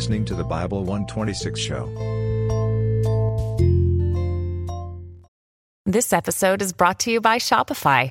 listening to the Bible 126 show. This episode is brought to you by Shopify.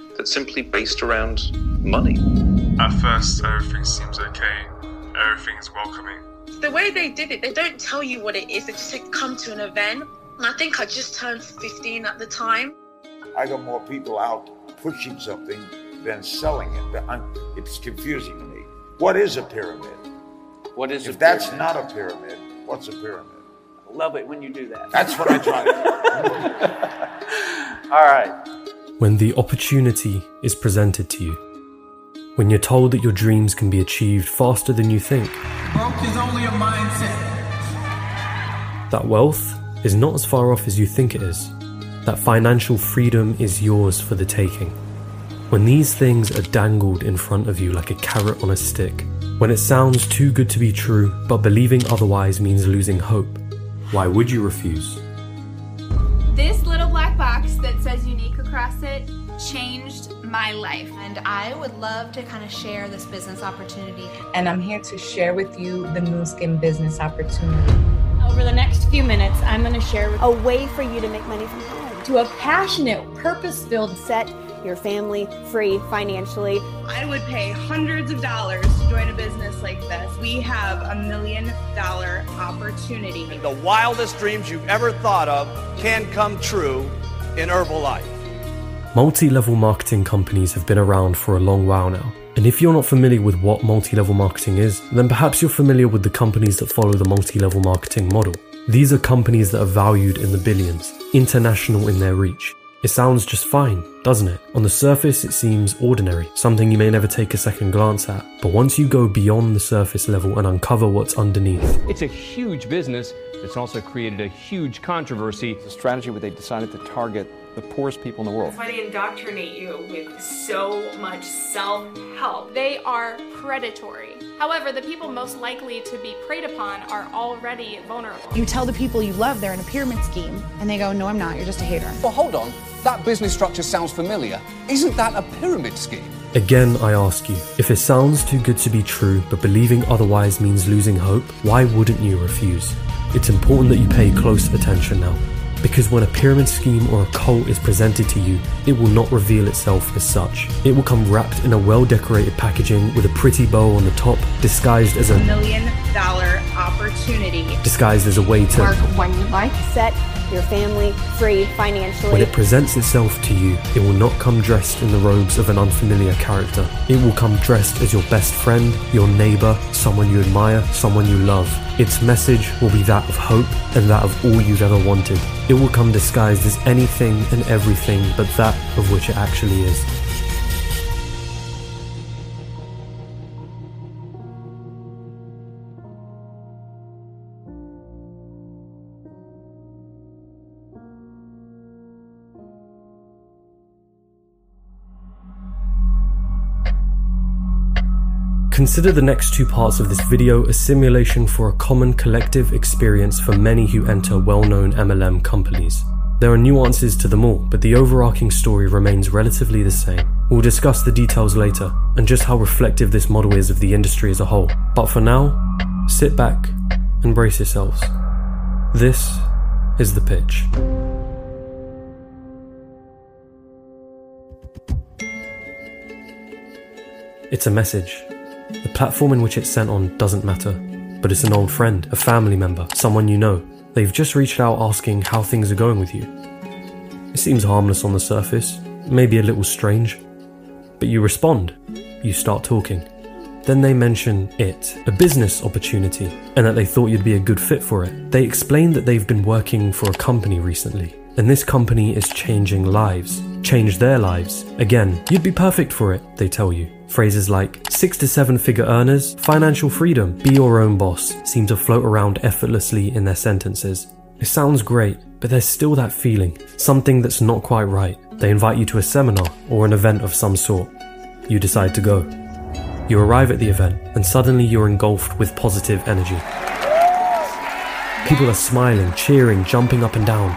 that's simply based around money. At first, everything seems okay. Everything is welcoming. The way they did it, they don't tell you what it is. They just say, come to an event. And I think I just turned 15 at the time. I got more people out pushing something than selling it. I'm, it's confusing to me. What is a pyramid? What is If a that's not a pyramid, what's a pyramid? Love it when you do that. That's what I try to All right. When the opportunity is presented to you, when you're told that your dreams can be achieved faster than you think, Broke is only a mindset. that wealth is not as far off as you think it is, that financial freedom is yours for the taking. When these things are dangled in front of you like a carrot on a stick, when it sounds too good to be true, but believing otherwise means losing hope, why would you refuse? Changed my life. And I would love to kind of share this business opportunity. and I'm here to share with you the Nu Skin business opportunity. Over the next few minutes, I'm going to share a way for you to make money from home. To a passionate, purpose filled set your family free financially. I would pay hundreds of dollars to join a business like this. We have a million dollar opportunity. The wildest dreams you've ever thought of can come true in Herbalife. Multi level marketing companies have been around for a long while now. And if you're not familiar with what multi level marketing is, then perhaps you're familiar with the companies that follow the multi level marketing model. These are companies that are valued in the billions, international in their reach. It sounds just fine, doesn't it? On the surface, it seems ordinary, something you may never take a second glance at. But once you go beyond the surface level and uncover what's underneath, It's a huge business that's also created a huge controversy. The strategy where they decided to target the poorest people in the world. That's why they indoctrinate you with so much self help. They are predatory. However, the people most likely to be preyed upon are already vulnerable. You tell the people you love they're in a pyramid scheme, and they go, No, I'm not, you're just a hater. Well, hold on. That business structure sounds familiar. Isn't that a pyramid scheme? Again, I ask you, if it sounds too good to be true, but believing otherwise means losing hope, why wouldn't you refuse? It's important that you pay close attention now. Because when a pyramid scheme or a cult is presented to you, it will not reveal itself as such. It will come wrapped in a well decorated packaging with a pretty bow on the top, disguised as A million dollar opportunity. disguised as a way to Work when you like. Set your family free financially. When it presents itself to you, it will not come dressed in the robes of an unfamiliar character. It will come dressed as your best friend, your neighbor, someone you admire, someone you love. Its message will be that of hope and that of all you've ever wanted. It will come disguised as anything and everything but that of which it actually is. Consider the next two parts of this video a simulation for a common collective experience for many who enter well known MLM companies. There are nuances to them all, but the overarching story remains relatively the same. We'll discuss the details later and just how reflective this model is of the industry as a whole. But for now, sit back and brace yourselves. This is the pitch. It's a message. The platform in which it's sent on doesn't matter, but it's an old friend, a family member, someone you know. They've just reached out asking how things are going with you. It seems harmless on the surface, maybe a little strange, but you respond. You start talking. Then they mention it, a business opportunity, and that they thought you'd be a good fit for it. They explain that they've been working for a company recently, and this company is changing lives. change their lives. Again, you'd be perfect for it, they tell you. Phrases like six to seven figure earners, financial freedom, be your own boss seem to float around effortlessly in their sentences. It sounds great, but there's still that feeling, something that's not quite right. They invite you to a seminar or an event of some sort. You decide to go. You arrive at the event, and suddenly you're engulfed with positive energy. People are smiling, cheering, jumping up and down.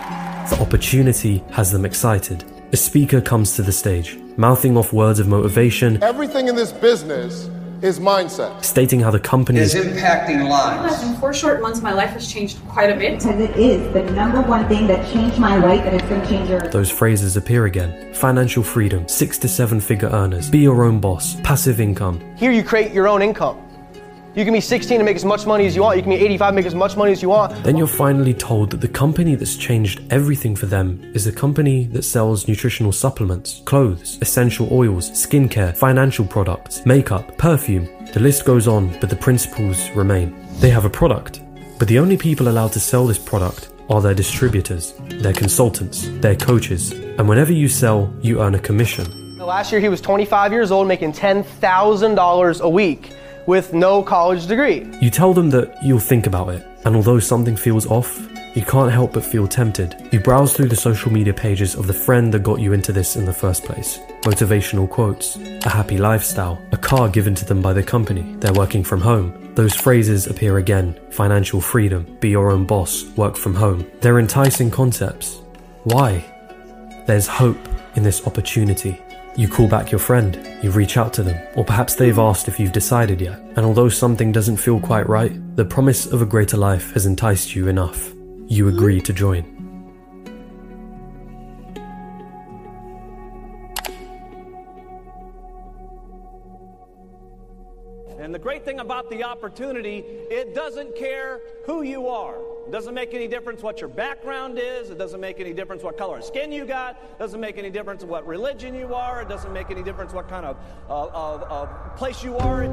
The opportunity has them excited. A speaker comes to the stage, mouthing off words of motivation, Everything in this business is mindset. stating how the company Is is impacting lives. In four short months, my life has changed quite a bit. Because it is the number one thing that changed my life and it's going to change yours. Those phrases appear again. Financial freedom, six to seven figure earners, be your own boss, passive income. Here you create your own income. You can be 16 and make as much money as you want. You can be 85 and make as much money as you want. Then you're finally told that the company that's changed everything for them is the company that sells nutritional supplements, clothes, essential oils, skincare, financial products, makeup, perfume. The list goes on, but the principles remain. They have a product, but the only people allowed to sell this product are their distributors, their consultants, their coaches. And whenever you sell, you earn a commission. Last year he was 25 years old making $10,000 a week with no college degree. You tell them that you'll think about it, and although something feels off, you can't help but feel tempted. You browse through the social media pages of the friend that got you into this in the first place. Motivational quotes, a happy lifestyle, a car given to them by the company, they're working from home. Those phrases appear again financial freedom, be your own boss, work from home. They're enticing concepts. Why? There's hope in this opportunity. You call back your friend, you reach out to them, or perhaps they've asked if you've decided yet. And although something doesn't feel quite right, the promise of a greater life has enticed you enough. You agree to join. About the opportunity, it doesn't care who you are. It doesn't make any difference what your background is. It doesn't make any difference what color of skin you got. It doesn't make any difference what religion you are. It doesn't make any difference what kind of, uh, of, of place you are.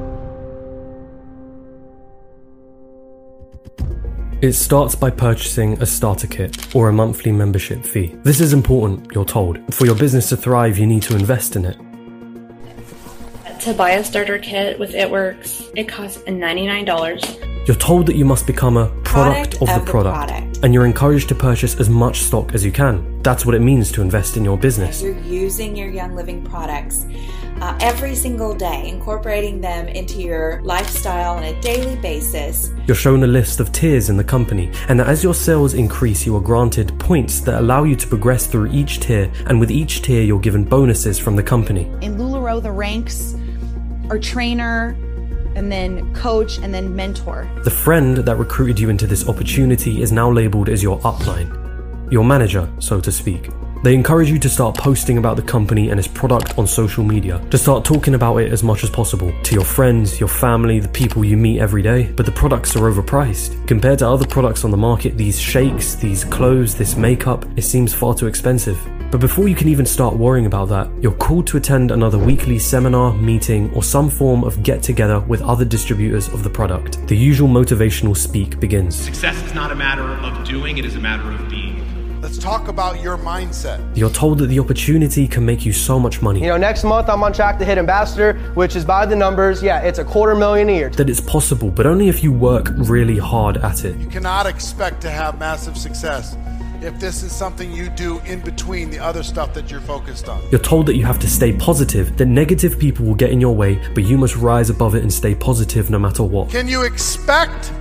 It starts by purchasing a starter kit or a monthly membership fee. This is important, you're told. For your business to thrive, you need to invest in it. To buy a starter kit with It Works, it costs $99. You're told that you must become a product, Product of, of the the product, product. and you're encouraged to purchase as much stock as you can. That's what it means to invest in your business. You're using your Young Living products uh, every single day, incorporating them into your lifestyle on a daily basis. You're shown a list of tiers in the company, and that as your sales increase, you are granted points that allow you to progress through each tier, and with each tier, you're given bonuses from the company. In LuLaRoe, the ranks are trainer, and then coach, and then mentor. The friend that recruited you into this opportunity is now labeled as your upline, your manager, so to speak. They encourage you to start posting about the company and its product on social media, to start talking about it as much as possible to your friends, your family, the people you meet every day. But the products are overpriced. Compared to other products on the market, these shakes, these clothes, this makeup, it seems far too expensive. But before you can even start worrying about that, you're called to attend another weekly seminar, meeting, or some form of get together with other distributors of the product. The usual motivational speak begins. Success is not a matter of doing, it is a matter of being. Let's talk about your mindset. You're told that the opportunity can make you so much money. You know, next month I'm on track to hit ambassador, which is by the numbers, yeah, it's a quarter million a year. That it's possible, but only if you work really hard at it. You cannot expect to have massive success if this is something you do in between the other stuff that you're focused on. You're told that you have to stay positive, that negative people will get in your way, but you must rise above it and stay positive no matter what. Can you expect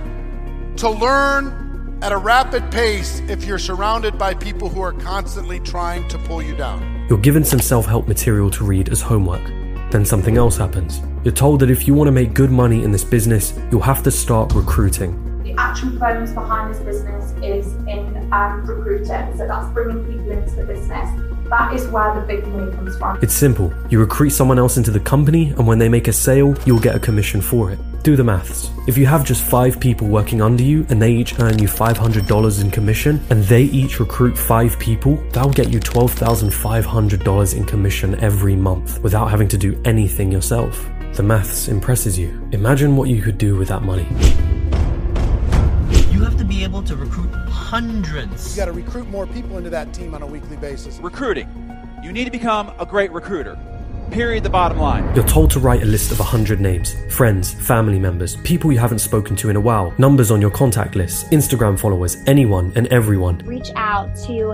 to learn at a rapid pace if you're surrounded by people who are constantly trying to pull you down? You're given some self help material to read as homework. Then something else happens. You're told that if you want to make good money in this business, you'll have to start recruiting. The actual bones behind this business is in um, recruiting, so that's bringing people into the business. That is where the big money comes from. It's simple. You recruit someone else into the company, and when they make a sale, you'll get a commission for it. Do the maths. If you have just five people working under you and they each earn you $500 in commission, and they each recruit five people, that'll get you $12,500 in commission every month without having to do anything yourself. The maths impresses you. Imagine what you could do with that money. You have to be able to recruit hundreds. You got to recruit more people into that team on a weekly basis. Recruiting. You need to become a great recruiter. Period. The bottom line. You're told to write a list of 100 names, friends, family members, people you haven't spoken to in a while, numbers on your contact list, Instagram followers, anyone and everyone. Reach out to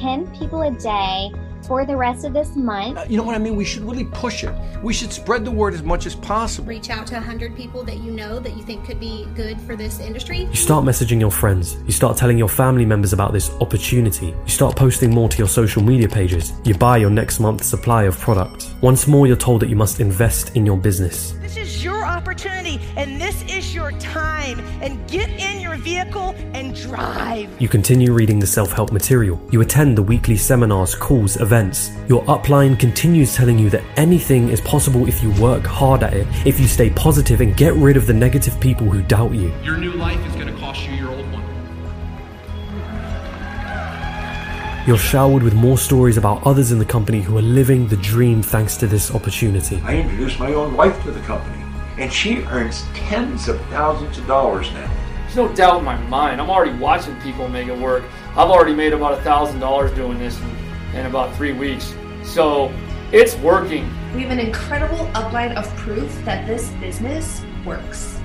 10 people a day for the rest of this month. Uh, you know what I mean? We should really push it. We should spread the word as much as possible. Reach out to 100 people that you know that you think could be good for this industry. You start messaging your friends. You start telling your family members about this opportunity. You start posting more to your social media pages. You buy your next month's supply of product. Once more, you're told that you must invest in your business. This is your opportunity and this is your time. And get in your vehicle and drive. You continue reading the self help material. You attend the weekly seminars, calls, events. Your upline continues telling you that anything is possible if you work hard at it, if you stay positive and get rid of the negative people who doubt you. Your new life is You're showered with more stories about others in the company who are living the dream thanks to this opportunity. I introduced my own wife to the company, and she earns tens of thousands of dollars now. There's no doubt in my mind. I'm already watching people make it work. I've already made about a thousand dollars doing this in, in about three weeks. So it's working. We have an incredible upline of proof that this business works.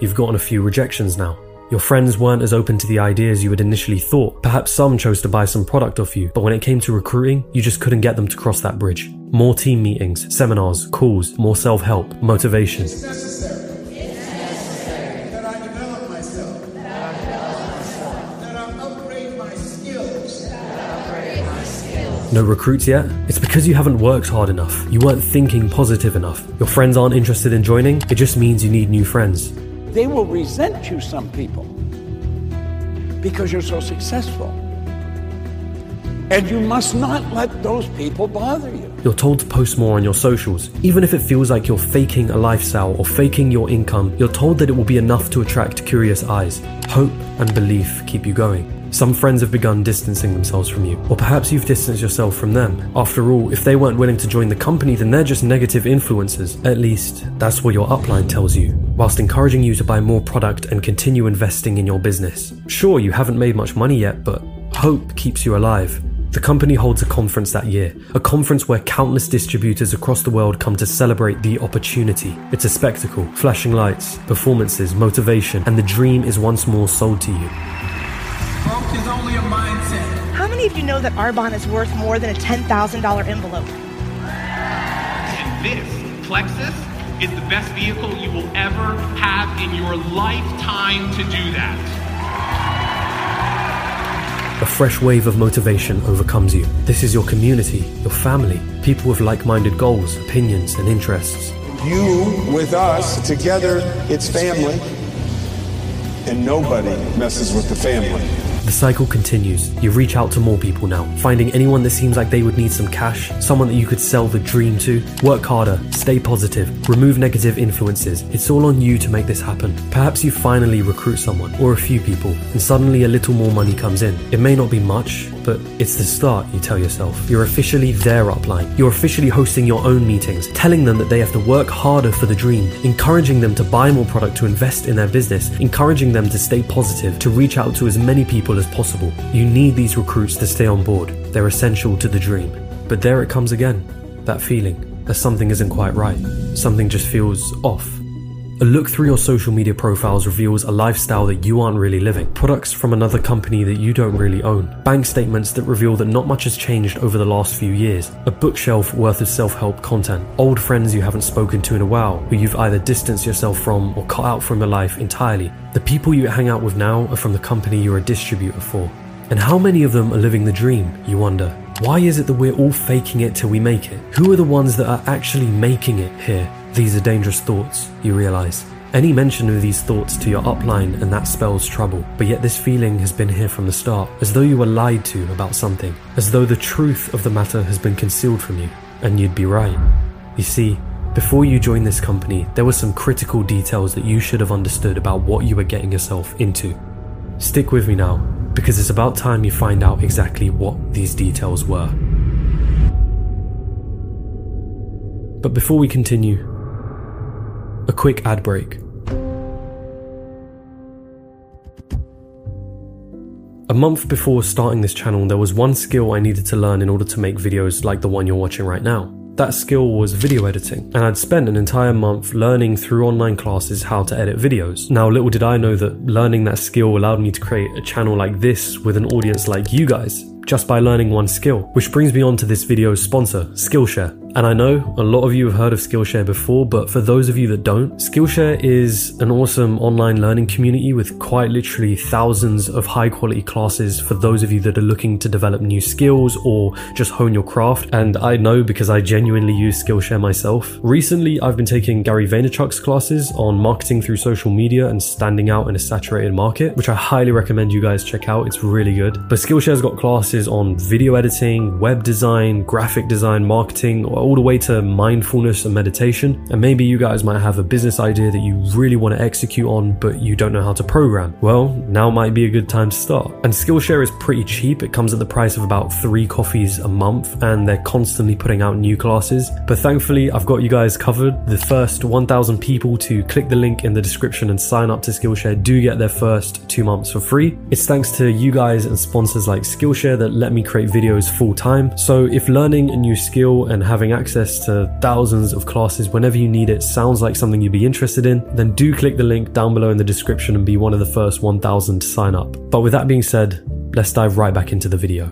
You've gotten a few rejections now. Your friends weren't as open to the ideas you had initially thought. Perhaps some chose to buy some product off you, but when it came to recruiting, you just couldn't get them to cross that bridge. More team meetings, seminars, calls, more self help, motivation. It's necessary. It's necessary. That I develop myself. That I develop myself. That I upgrade my skills. That I upgrade my skills. No recruits yet? It's because you haven't worked hard enough. You weren't thinking positive enough. Your friends aren't interested in joining? It just means you need new friends. They will resent you, some people, because you're so successful. And you must not let those people bother you. You're told to post more on your socials. Even if it feels like you're faking a lifestyle or faking your income, you're told that it will be enough to attract curious eyes. Hope and belief keep you going. Some friends have begun distancing themselves from you, or perhaps you've distanced yourself from them. After all, if they weren't willing to join the company, then they're just negative influences. At least, that's what your upline tells you, whilst encouraging you to buy more product and continue investing in your business. Sure, you haven't made much money yet, but hope keeps you alive. The company holds a conference that year, a conference where countless distributors across the world come to celebrate the opportunity. It's a spectacle, flashing lights, performances, motivation, and the dream is once more sold to you. Broke is only a mindset. How many of you know that Arbonne is worth more than a $10,000 envelope? And this, Plexus, is the best vehicle you will ever have in your lifetime to do that. A fresh wave of motivation overcomes you. This is your community, your family, people with like minded goals, opinions, and interests. You with us, together, it's family. And nobody messes with the family. The cycle continues. You reach out to more people now, finding anyone that seems like they would need some cash, someone that you could sell the dream to. Work harder, stay positive, remove negative influences. It's all on you to make this happen. Perhaps you finally recruit someone, or a few people, and suddenly a little more money comes in. It may not be much, but it's the start, you tell yourself. You're officially their upline. You're officially hosting your own meetings, telling them that they have to work harder for the dream, encouraging them to buy more product to invest in their business, encouraging them to stay positive, to reach out to as many people as possible. You need these recruits to stay on board. They're essential to the dream. But there it comes again that feeling that something isn't quite right. Something just feels off. A look through your social media profiles reveals a lifestyle that you aren't really living, products from another company that you don't really own, bank statements that reveal that not much has changed over the last few years, a bookshelf worth of self help content, old friends you haven't spoken to in a while, who you've either distanced yourself from or cut out from your life entirely. The people you hang out with now are from the company you're a distributor for. And how many of them are living the dream, you wonder? Why is it that we're all faking it till we make it? Who are the ones that are actually making it here? These are dangerous thoughts, you realize. Any mention of these thoughts to your upline and that spells trouble, but yet this feeling has been here from the start, as though you were lied to about something, as though the truth of the matter has been concealed from you, and you'd be right. You see, before you joined this company, there were some critical details that you should have understood about what you were getting yourself into. Stick with me now, because it's about time you find out exactly what these details were. But before we continue, a quick ad break. A month before starting this channel, there was one skill I needed to learn in order to make videos like the one you're watching right now. That skill was video editing, and I'd spent an entire month learning through online classes how to edit videos. Now, little did I know that learning that skill allowed me to create a channel like this with an audience like you guys, just by learning one skill. Which brings me on to this video's sponsor, Skillshare. And I know a lot of you have heard of Skillshare before, but for those of you that don't, Skillshare is an awesome online learning community with quite literally thousands of high quality classes for those of you that are looking to develop new skills or just hone your craft. And I know because I genuinely use Skillshare myself. Recently, I've been taking Gary Vaynerchuk's classes on marketing through social media and standing out in a saturated market, which I highly recommend you guys check out. It's really good. But Skillshare's got classes on video editing, web design, graphic design, marketing, all the way to mindfulness and meditation. And maybe you guys might have a business idea that you really want to execute on, but you don't know how to program. Well, now might be a good time to start. And Skillshare is pretty cheap. It comes at the price of about three coffees a month, and they're constantly putting out new classes. But thankfully, I've got you guys covered. The first 1,000 people to click the link in the description and sign up to Skillshare do get their first two months for free. It's thanks to you guys and sponsors like Skillshare that let me create videos full time. So if learning a new skill and having access to thousands of classes whenever you need it sounds like something you'd be interested in, then do click the link down below in the description and be one of the first 1000 to sign up. But with that being said, let's dive right back into the video.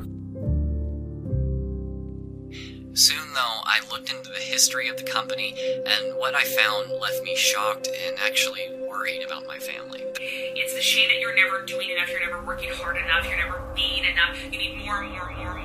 Soon, though, I looked into the history of the company, and what I found left me shocked and actually worried about my family. It's the shame that you're never doing enough, you're never working hard enough, you're never being enough. You need more, more, more, more, more.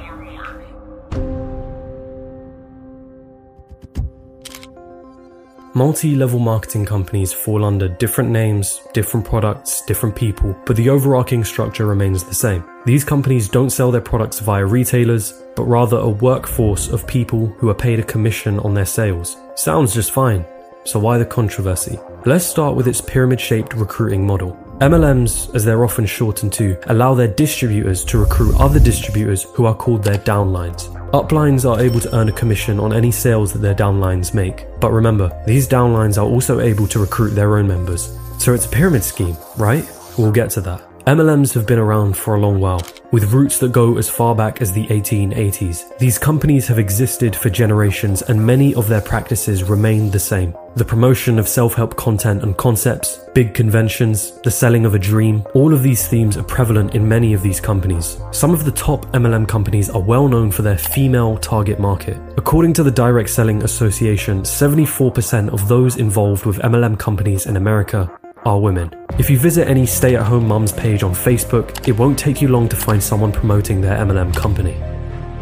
Multi level marketing companies fall under different names, different products, different people, but the overarching structure remains the same. These companies don't sell their products via retailers, but rather a workforce of people who are paid a commission on their sales. Sounds just fine. So why the controversy? Let's start with its pyramid shaped recruiting model. MLMs, as they're often shortened to, allow their distributors to recruit other distributors who are called their downlines. Uplines are able to earn a commission on any sales that their downlines make. But remember, these downlines are also able to recruit their own members. So it's a pyramid scheme, right? We'll get to that. MLMs have been around for a long while, with roots that go as far back as the 1880s. These companies have existed for generations and many of their practices remain the same. The promotion of self help content and concepts, big conventions, the selling of a dream, all of these themes are prevalent in many of these companies. Some of the top MLM companies are well known for their female target market. According to the Direct Selling Association, 74% of those involved with MLM companies in America are women. If you visit any stay at home mums page on Facebook, it won't take you long to find someone promoting their MLM company.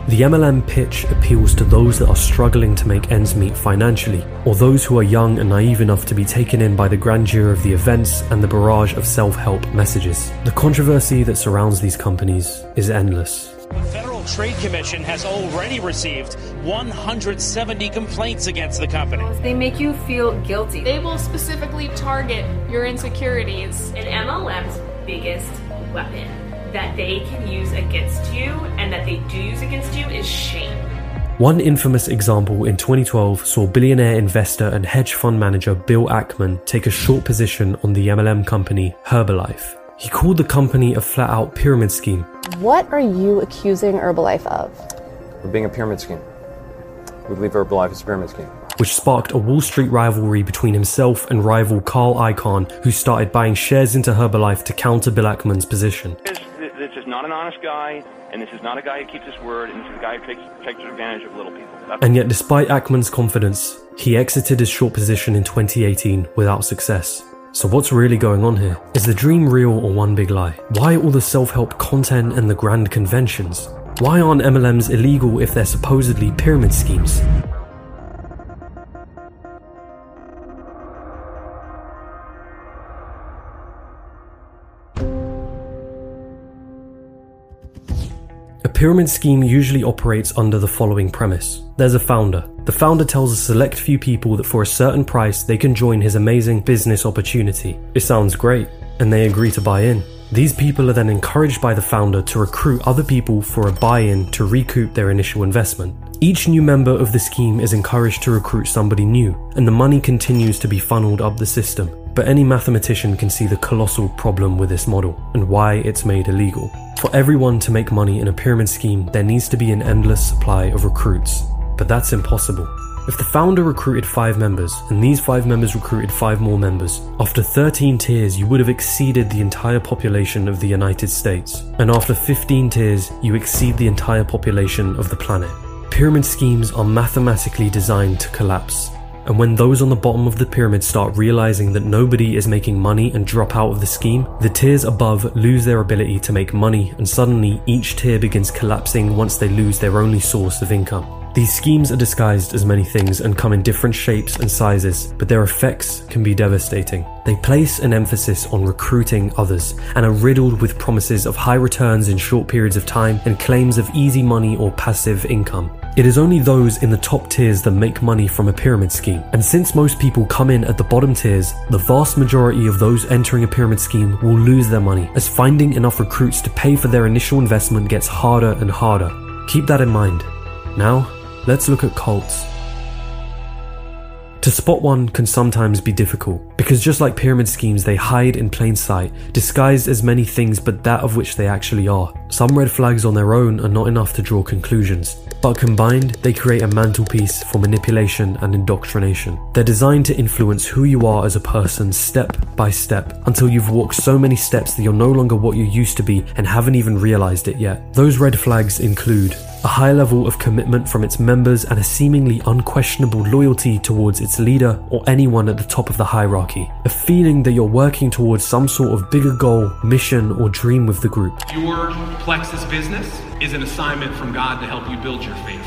The MLM pitch appeals to those that are struggling to make ends meet financially, or those who are young and naive enough to be taken in by the grandeur of the events and the barrage of self help messages. The controversy that surrounds these companies is endless. The Federal Trade Commission has already received 170 complaints against the company. They make you feel guilty. They will specifically target your insecurities. An MLM's biggest weapon that they can use against you and that they do use against you is shame. One infamous example in 2012 saw billionaire investor and hedge fund manager Bill Ackman take a short position on the MLM company Herbalife. He called the company a flat out pyramid scheme. What are you accusing Herbalife of? Of being a pyramid scheme. We believe Herbalife is a pyramid scheme. Which sparked a Wall Street rivalry between himself and rival Carl Icahn, who started buying shares into Herbalife to counter Bill Ackman's position. This, this is not an honest guy, and this is not a guy who keeps his word, and this is a guy who takes, takes advantage of little people. That's And yet, despite Ackman's confidence, he exited his short position in 2018 without success. So, what's really going on here? Is the dream real or one big lie? Why all the self help content and the grand conventions? Why aren't MLMs illegal if they're supposedly pyramid schemes? Pyramid scheme usually operates under the following premise there's a founder. The founder tells a select few people that for a certain price they can join his amazing business opportunity. It sounds great, and they agree to buy in. These people are then encouraged by the founder to recruit other people for a buy in to recoup their initial investment. Each new member of the scheme is encouraged to recruit somebody new, and the money continues to be funneled up the system. But any mathematician can see the colossal problem with this model and why it's made illegal. For everyone to make money in a pyramid scheme, there needs to be an endless supply of recruits. But that's impossible. If the founder recruited five members, and these five members recruited five more members, after 13 tiers, you would have exceeded the entire population of the United States. And after 15 tiers, you exceed the entire population of the planet. Pyramid schemes are mathematically designed to collapse. And when those on the bottom of the pyramid start realizing that nobody is making money and drop out of the scheme, the tiers above lose their ability to make money, and suddenly each tier begins collapsing once they lose their only source of income. These schemes are disguised as many things and come in different shapes and sizes, but their effects can be devastating. They place an emphasis on recruiting others and are riddled with promises of high returns in short periods of time and claims of easy money or passive income. It is only those in the top tiers that make money from a pyramid scheme, and since most people come in at the bottom tiers, the vast majority of those entering a pyramid scheme will lose their money, as finding enough recruits to pay for their initial investment gets harder and harder. Keep that in mind. Now, let's look at cults. To spot one can sometimes be difficult, because just like pyramid schemes, they hide in plain sight, disguised as many things but that of which they actually are. Some red flags on their own are not enough to draw conclusions, but combined, they create a mantelpiece for manipulation and indoctrination. They're designed to influence who you are as a person step by step until you've walked so many steps that you're no longer what you used to be and haven't even realized it yet. Those red flags include a high level of commitment from its members and a seemingly unquestionable loyalty towards its leader or anyone at the top of the hierarchy. A feeling that you're working towards some sort of bigger goal, mission, or dream with the group. Your Plexus business is an assignment from God to help you build your faith.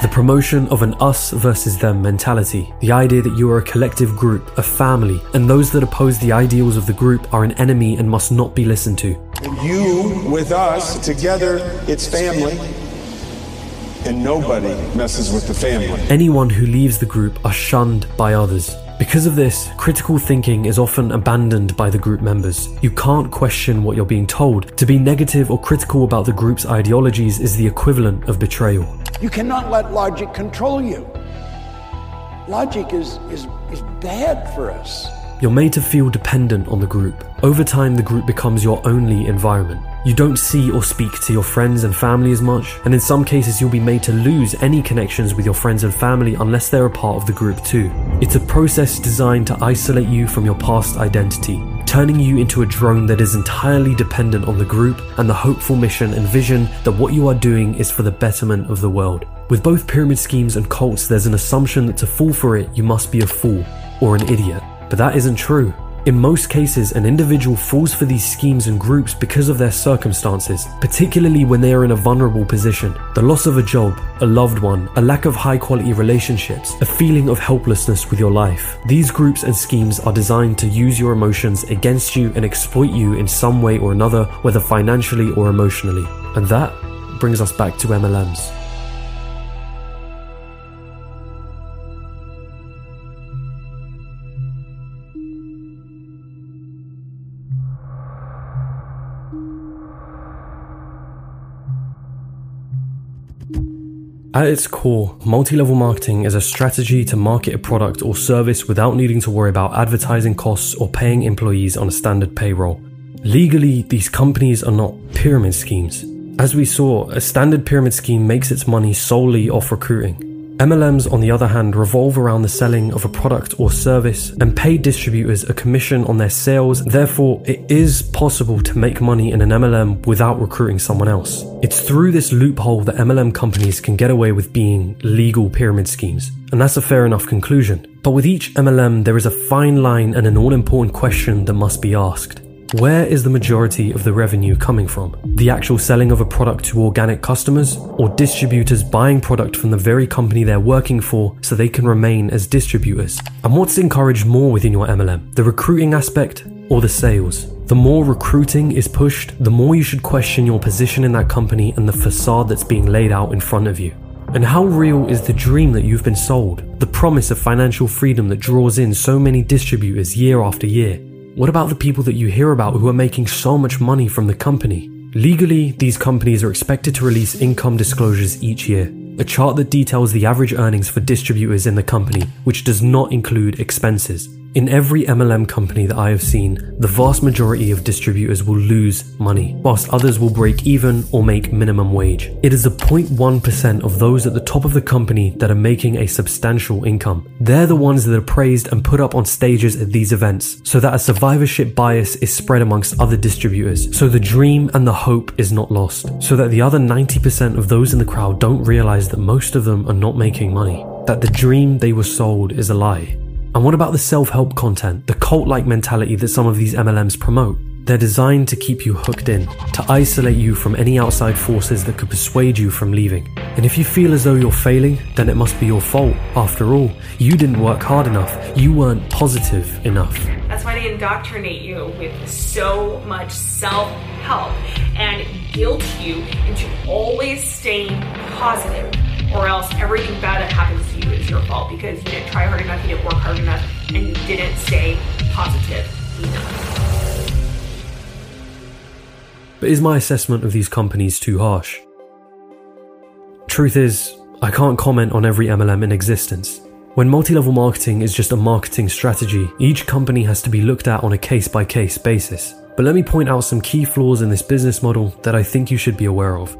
The promotion of an us versus them mentality. The idea that you are a collective group, a family, and those that oppose the ideals of the group are an enemy and must not be listened to. You with us, together it's family. And nobody messes with the family. Anyone who leaves the group are shunned by others. Because of this, critical thinking is often abandoned by the group members. You can't question what you're being told. To be negative or critical about the group's ideologies is the equivalent of betrayal. You cannot let logic control you. Logic is, is, is bad for us. You're made to feel dependent on the group. Over time, the group becomes your only environment. You don't see or speak to your friends and family as much, and in some cases, you'll be made to lose any connections with your friends and family unless they're a part of the group too. It's a process designed to isolate you from your past identity, turning you into a drone that is entirely dependent on the group and the hopeful mission and vision that what you are doing is for the betterment of the world. With both pyramid schemes and cults, there's an assumption that to fall for it, you must be a fool or an idiot. But that isn't true. In most cases, an individual falls for these schemes and groups because of their circumstances, particularly when they are in a vulnerable position. The loss of a job, a loved one, a lack of high quality relationships, a feeling of helplessness with your life. These groups and schemes are designed to use your emotions against you and exploit you in some way or another, whether financially or emotionally. And that brings us back to MLMs. At its core, multi level marketing is a strategy to market a product or service without needing to worry about advertising costs or paying employees on a standard payroll. Legally, these companies are not pyramid schemes. As we saw, a standard pyramid scheme makes its money solely off recruiting. MLMs, on the other hand, revolve around the selling of a product or service and pay distributors a commission on their sales. Therefore, it is possible to make money in an MLM without recruiting someone else. It's through this loophole that MLM companies can get away with being legal pyramid schemes. And that's a fair enough conclusion. But with each MLM, there is a fine line and an all important question that must be asked. Where is the majority of the revenue coming from? The actual selling of a product to organic customers, or distributors buying product from the very company they're working for so they can remain as distributors? And what's encouraged more within your MLM? The recruiting aspect or the sales? The more recruiting is pushed, the more you should question your position in that company and the facade that's being laid out in front of you. And how real is the dream that you've been sold? The promise of financial freedom that draws in so many distributors year after year? What about the people that you hear about who are making so much money from the company? Legally, these companies are expected to release income disclosures each year, a chart that details the average earnings for distributors in the company, which does not include expenses. In every MLM company that I have seen, the vast majority of distributors will lose money, whilst others will break even or make minimum wage. It is the 0.1% of those at the top of the company that are making a substantial income. They're the ones that are praised and put up on stages at these events, so that a survivorship bias is spread amongst other distributors, so the dream and the hope is not lost, so that the other 90% of those in the crowd don't realize that most of them are not making money, that the dream they were sold is a lie. And what about the self help content, the cult like mentality that some of these MLMs promote? They're designed to keep you hooked in, to isolate you from any outside forces that could persuade you from leaving. And if you feel as though you're failing, then it must be your fault. After all, you didn't work hard enough, you weren't positive enough. That's why they indoctrinate you with so much self help and guilt you into always staying positive, or else everything bad that happens your fault because you didn't try hard enough, you didn't work hard enough, and you didn't stay positive enough. But is my assessment of these companies too harsh? Truth is, I can't comment on every MLM in existence. When multi level marketing is just a marketing strategy, each company has to be looked at on a case by case basis. But let me point out some key flaws in this business model that I think you should be aware of.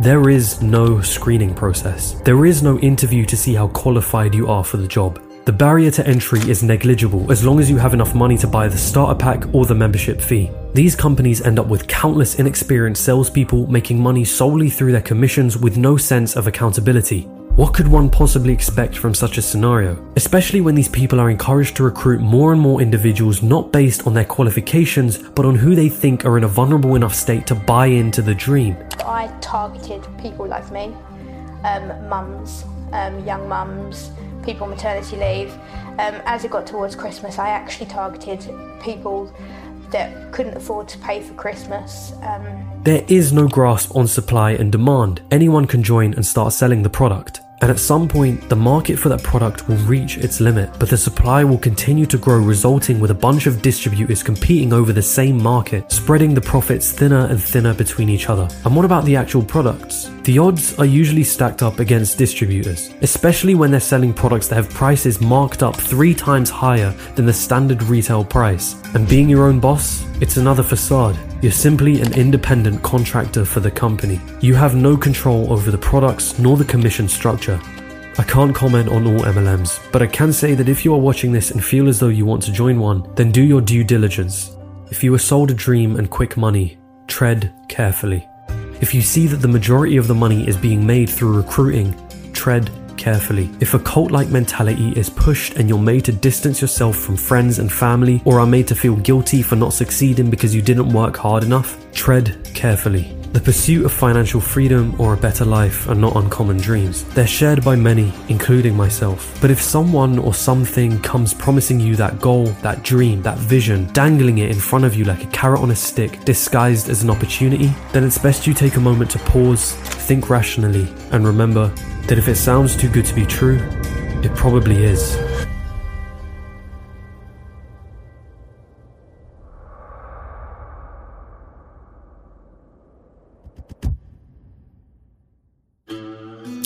There is no screening process. There is no interview to see how qualified you are for the job. The barrier to entry is negligible as long as you have enough money to buy the starter pack or the membership fee. These companies end up with countless inexperienced salespeople making money solely through their commissions with no sense of accountability. What could one possibly expect from such a scenario? Especially when these people are encouraged to recruit more and more individuals not based on their qualifications, but on who they think are in a vulnerable enough state to buy into the dream. I targeted people like me, um, mums, um, young mums, people on maternity leave. Um, as it got towards Christmas, I actually targeted people that couldn't afford to pay for Christmas. Um, There is no grasp on supply and demand. Anyone can join and start selling the product. And at some point, the market for that product will reach its limit, but the supply will continue to grow, resulting with a bunch of distributors competing over the same market, spreading the profits thinner and thinner between each other. And what about the actual products? The odds are usually stacked up against distributors, especially when they're selling products that have prices marked up three times higher than the standard retail price. And being your own boss, it's another facade. You're simply an independent contractor for the company. You have no control over the products nor the commission structure. I can't comment on all MLMs, but I can say that if you are watching this and feel as though you want to join one, then do your due diligence. If you are sold a dream and quick money, tread carefully. If you see that the majority of the money is being made through recruiting, tread carefully. If a cult like mentality is pushed and you're made to distance yourself from friends and family, or are made to feel guilty for not succeeding because you didn't work hard enough, tread carefully. The pursuit of financial freedom or a better life are not uncommon dreams. They're shared by many, including myself. But if someone or something comes promising you that goal, that dream, that vision, dangling it in front of you like a carrot on a stick, disguised as an opportunity, then it's best you take a moment to pause, think rationally, and remember that if it sounds too good to be true, it probably is.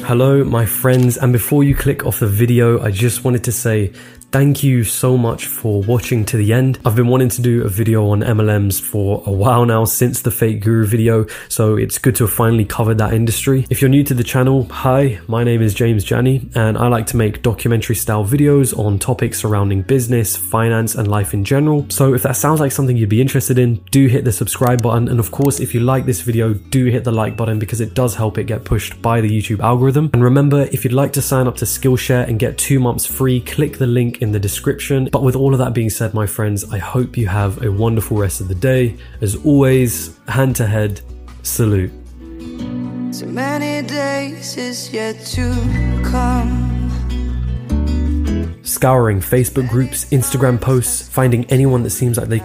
Hello, my friends, and before you click off the video, I just wanted to say thank you so much for watching to the end. I've been wanting to do a video on MLMs for a while now since the Fake Guru video, so it's good to have finally covered that industry. If you're new to the channel, hi, my name is James Jani, and I like to make documentary style videos on topics surrounding business, finance, and life in general. So if that sounds like something you'd be interested in, do hit the subscribe button, and of course, if you like this video, do hit the like button because it does help it get pushed by the YouTube algorithm. And remember, if you'd like to sign up to Skillshare and get two months free, click the link in the description. But with all of that being said, my friends, I hope you have a wonderful rest of the day. As always, hand to head, salute. So many days is yet to come. Scouring Facebook groups, Instagram posts, finding anyone that seems like they.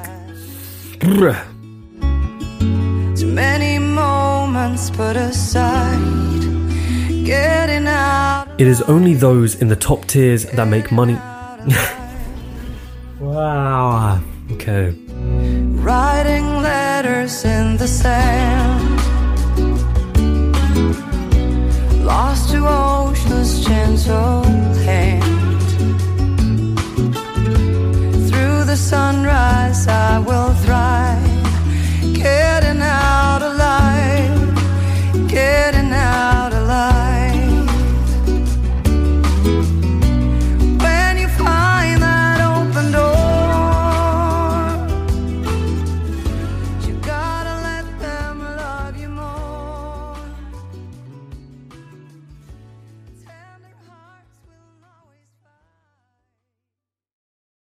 Too many moments put aside. Getting out. It is only those in the top tiers that make money. wow. Okay. Writing letters in the sand. Lost to ocean's gentle hand. Through the sunrise, I will thrive.